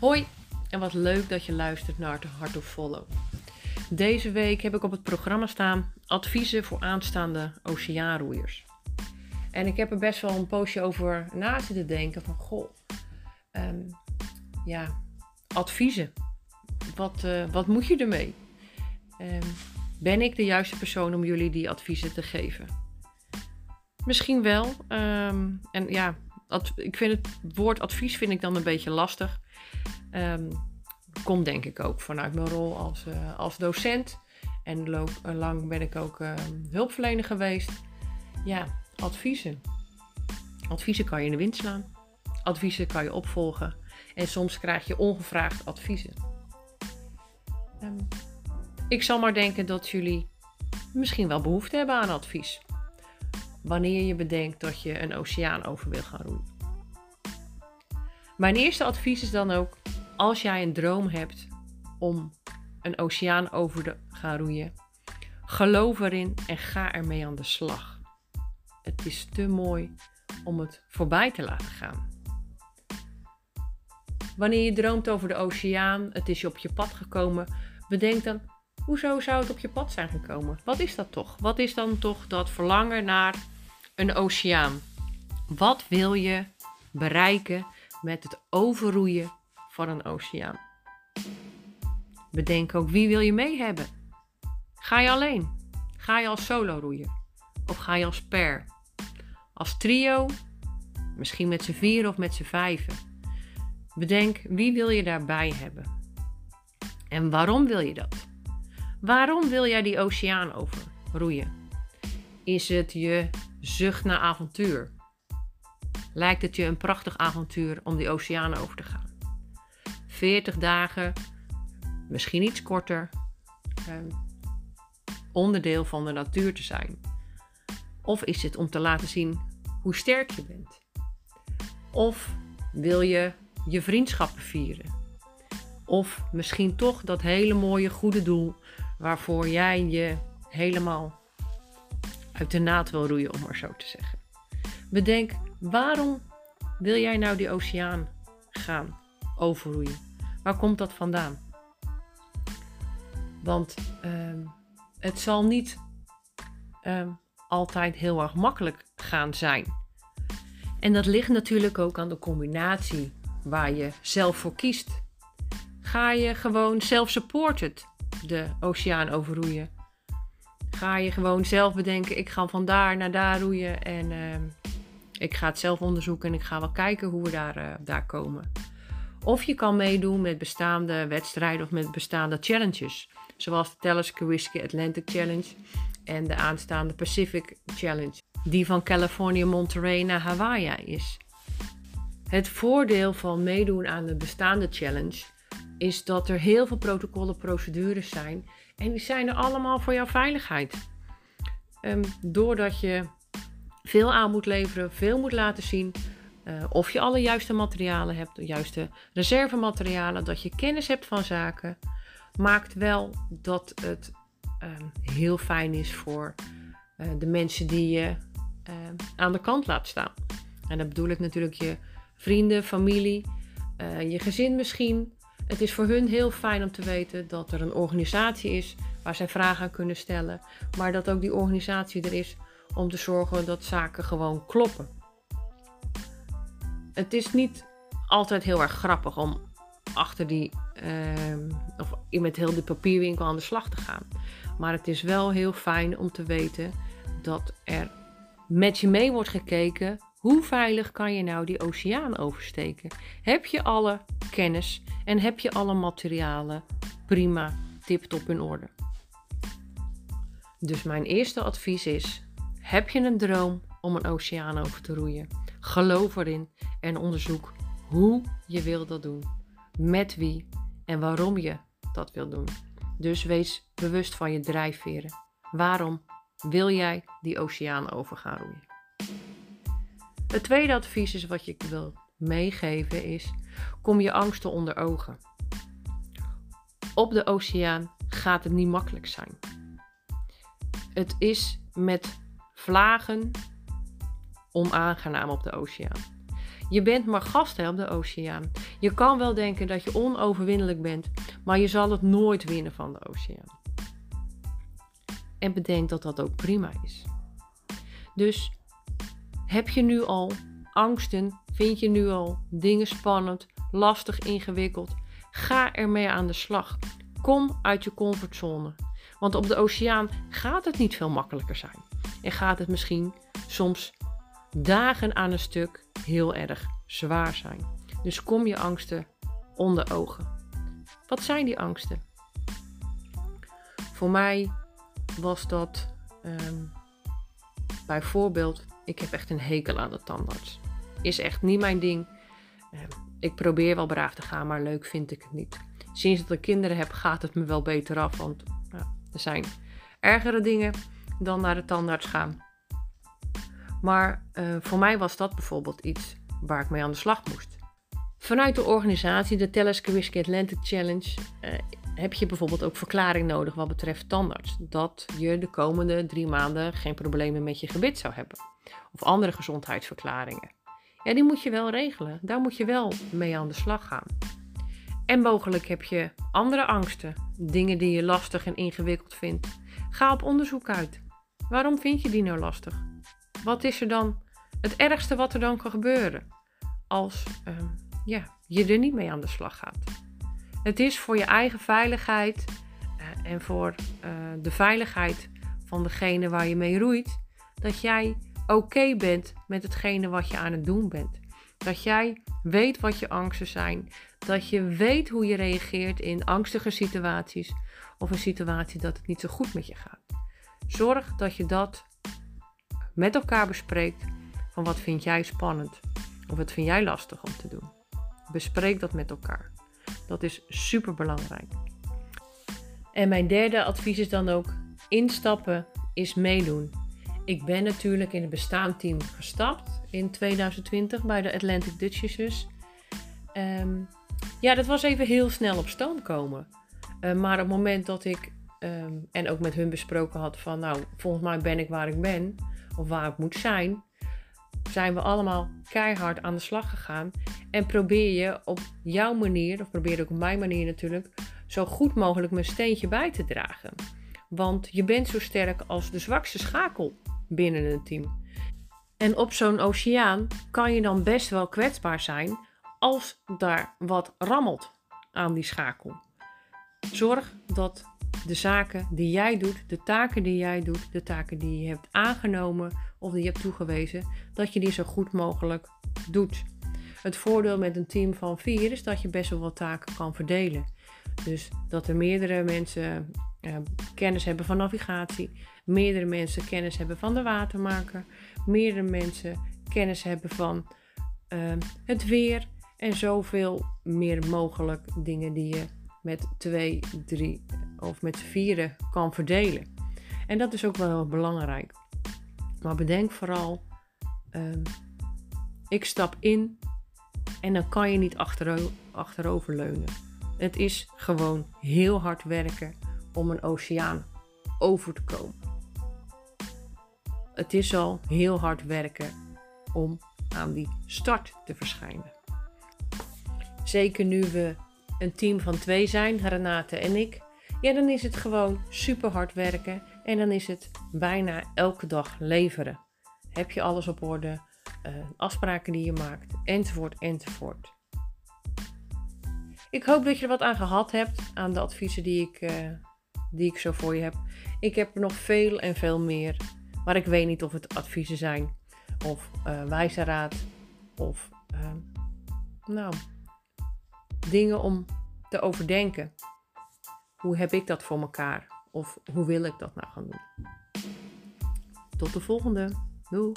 Hoi en wat leuk dat je luistert naar de Heart of Follow. Deze week heb ik op het programma staan adviezen voor aanstaande oceaanroeiers. En ik heb er best wel een poosje over na zitten denken van goh, ehm, ja, adviezen. Wat, uh, wat moet je ermee? Um, ben ik de juiste persoon om jullie die adviezen te geven? Misschien wel. Um, en ja, ik vind het woord advies vind ik dan een beetje lastig. Um, komt denk ik ook vanuit mijn rol als, uh, als docent. En lo- lang ben ik ook uh, hulpverlener geweest. Ja, adviezen. Adviezen kan je in de wind slaan. Adviezen kan je opvolgen. En soms krijg je ongevraagd adviezen. Um, ik zal maar denken dat jullie misschien wel behoefte hebben aan advies. Wanneer je bedenkt dat je een oceaan over wil gaan roeien. Mijn eerste advies is dan ook: als jij een droom hebt om een oceaan over te gaan roeien, geloof erin en ga ermee aan de slag. Het is te mooi om het voorbij te laten gaan. Wanneer je droomt over de oceaan, het is je op je pad gekomen, bedenk dan: hoezo zou het op je pad zijn gekomen? Wat is dat toch? Wat is dan toch dat verlangen naar een oceaan? Wat wil je bereiken met het overroeien van een oceaan? Bedenk ook wie wil je mee hebben. Ga je alleen? Ga je als solo roeien? Of ga je als pair? Als trio? Misschien met z'n vier of met z'n vijven. Bedenk wie wil je daarbij hebben. En waarom wil je dat? Waarom wil jij die oceaan overroeien? Is het je zucht naar avontuur? Lijkt het je een prachtig avontuur om die oceaan over te gaan? 40 dagen, misschien iets korter, eh, onderdeel van de natuur te zijn? Of is het om te laten zien hoe sterk je bent? Of wil je je vriendschappen vieren? Of misschien toch dat hele mooie goede doel waarvoor jij je helemaal uit de naad wil roeien, om maar zo te zeggen. Bedenk, waarom wil jij nou die oceaan gaan overroeien? Waar komt dat vandaan? Want uh, het zal niet uh, altijd heel erg makkelijk gaan zijn. En dat ligt natuurlijk ook aan de combinatie waar je zelf voor kiest. Ga je gewoon self-supported de oceaan overroeien? Ga je gewoon zelf bedenken, ik ga van daar naar daar roeien en uh, ik ga het zelf onderzoeken en ik ga wel kijken hoe we daar, uh, daar komen. Of je kan meedoen met bestaande wedstrijden of met bestaande challenges. Zoals de Telescope Atlantic Challenge en de aanstaande Pacific Challenge. Die van Californië Monterey naar Hawaii is. Het voordeel van meedoen aan de bestaande challenge is dat er heel veel protocollen, procedures zijn. En die zijn er allemaal voor jouw veiligheid. Um, doordat je veel aan moet leveren, veel moet laten zien. Uh, of je alle juiste materialen hebt, de juiste reservematerialen, dat je kennis hebt van zaken, maakt wel dat het um, heel fijn is voor uh, de mensen die je uh, aan de kant laat staan. En dat bedoel ik natuurlijk je vrienden, familie, je gezin misschien, het is voor hun heel fijn om te weten dat er een organisatie is waar zij vragen aan kunnen stellen, maar dat ook die organisatie er is om te zorgen dat zaken gewoon kloppen. Het is niet altijd heel erg grappig om achter die, uh, of met heel die papierwinkel aan de slag te gaan. Maar het is wel heel fijn om te weten dat er met je mee wordt gekeken hoe veilig kan je nou die oceaan oversteken? Heb je alle kennis en heb je alle materialen prima tip-top in orde? Dus mijn eerste advies is: heb je een droom om een oceaan over te roeien? Geloof erin en onderzoek hoe je wil dat doen, met wie en waarom je dat wil doen. Dus wees bewust van je drijfveren. Waarom wil jij die oceaan over gaan roeien? Het tweede advies is wat je wil meegeven is: kom je angsten onder ogen. Op de oceaan gaat het niet makkelijk zijn. Het is met vlagen onaangenaam op de oceaan. Je bent maar gast op de oceaan. Je kan wel denken dat je onoverwinnelijk bent, maar je zal het nooit winnen van de oceaan. En bedenk dat dat ook prima is. Dus heb je nu al angsten? Vind je nu al dingen spannend, lastig, ingewikkeld? Ga ermee aan de slag. Kom uit je comfortzone. Want op de oceaan gaat het niet veel makkelijker zijn. En gaat het misschien soms dagen aan een stuk heel erg zwaar zijn. Dus kom je angsten onder ogen. Wat zijn die angsten? Voor mij was dat ehm, bijvoorbeeld, ik heb echt een hekel aan de tandarts. Is echt niet mijn ding. Ehm, ik probeer wel braaf te gaan, maar leuk vind ik het niet. Sinds dat ik kinderen heb, gaat het me wel beter af. Want nou, er zijn ergere dingen dan naar de tandarts gaan. Maar uh, voor mij was dat bijvoorbeeld iets waar ik mee aan de slag moest. Vanuit de organisatie, de Whisky Atlantic Challenge, uh, heb je bijvoorbeeld ook verklaring nodig wat betreft tandarts. Dat je de komende drie maanden geen problemen met je gebit zou hebben. Of andere gezondheidsverklaringen. Ja, die moet je wel regelen. Daar moet je wel mee aan de slag gaan. En mogelijk heb je andere angsten, dingen die je lastig en ingewikkeld vindt. Ga op onderzoek uit. Waarom vind je die nou lastig? Wat is er dan het ergste wat er dan kan gebeuren als uh, ja, je er niet mee aan de slag gaat? Het is voor je eigen veiligheid uh, en voor uh, de veiligheid van degene waar je mee roeit, dat jij oké bent met hetgene wat je aan het doen bent. Dat jij weet wat je angsten zijn. Dat je weet hoe je reageert in angstige situaties of een situatie dat het niet zo goed met je gaat. Zorg dat je dat met elkaar bespreekt van wat vind jij spannend of wat vind jij lastig om te doen. Bespreek dat met elkaar. Dat is super belangrijk. En mijn derde advies is dan ook instappen is meedoen. Ik ben natuurlijk in het bestaand team gestapt in 2020 bij de Atlantic Duchesses. Um, ja, dat was even heel snel op stoom komen. Uh, maar op het moment dat ik um, en ook met hun besproken had van nou, volgens mij ben ik waar ik ben of waar ik moet zijn, zijn we allemaal keihard aan de slag gegaan. En probeer je op jouw manier, of probeer ook op mijn manier natuurlijk, zo goed mogelijk mijn steentje bij te dragen. Want je bent zo sterk als de zwakste schakel binnen een team. En op zo'n oceaan kan je dan best wel kwetsbaar zijn als daar wat rammelt aan die schakel. Zorg dat de zaken die jij doet, de taken die jij doet, de taken die je hebt aangenomen of die je hebt toegewezen, dat je die zo goed mogelijk doet. Het voordeel met een team van vier is dat je best wel wat taken kan verdelen. Dus dat er meerdere mensen uh, kennis hebben van navigatie, meerdere mensen kennis hebben van de watermaker, meerdere mensen kennis hebben van uh, het weer en zoveel meer mogelijk dingen die je met twee, drie of met vieren kan verdelen. En dat is ook wel belangrijk. Maar bedenk vooral, um, ik stap in en dan kan je niet achterover, achterover leunen. Het is gewoon heel hard werken om een oceaan over te komen. Het is al heel hard werken om aan die start te verschijnen. Zeker nu we een team van twee zijn, Renate en ik, ja, dan is het gewoon super hard werken en dan is het bijna elke dag leveren. Heb je alles op orde, uh, afspraken die je maakt, enzovoort, enzovoort. Ik hoop dat je er wat aan gehad hebt, aan de adviezen die ik, uh, die ik zo voor je heb. Ik heb er nog veel en veel meer, maar ik weet niet of het adviezen zijn, of uh, wijze raad, of nou, dingen om te overdenken. Hoe heb ik dat voor elkaar? Of hoe wil ik dat nou gaan doen? Tot de volgende. Doei!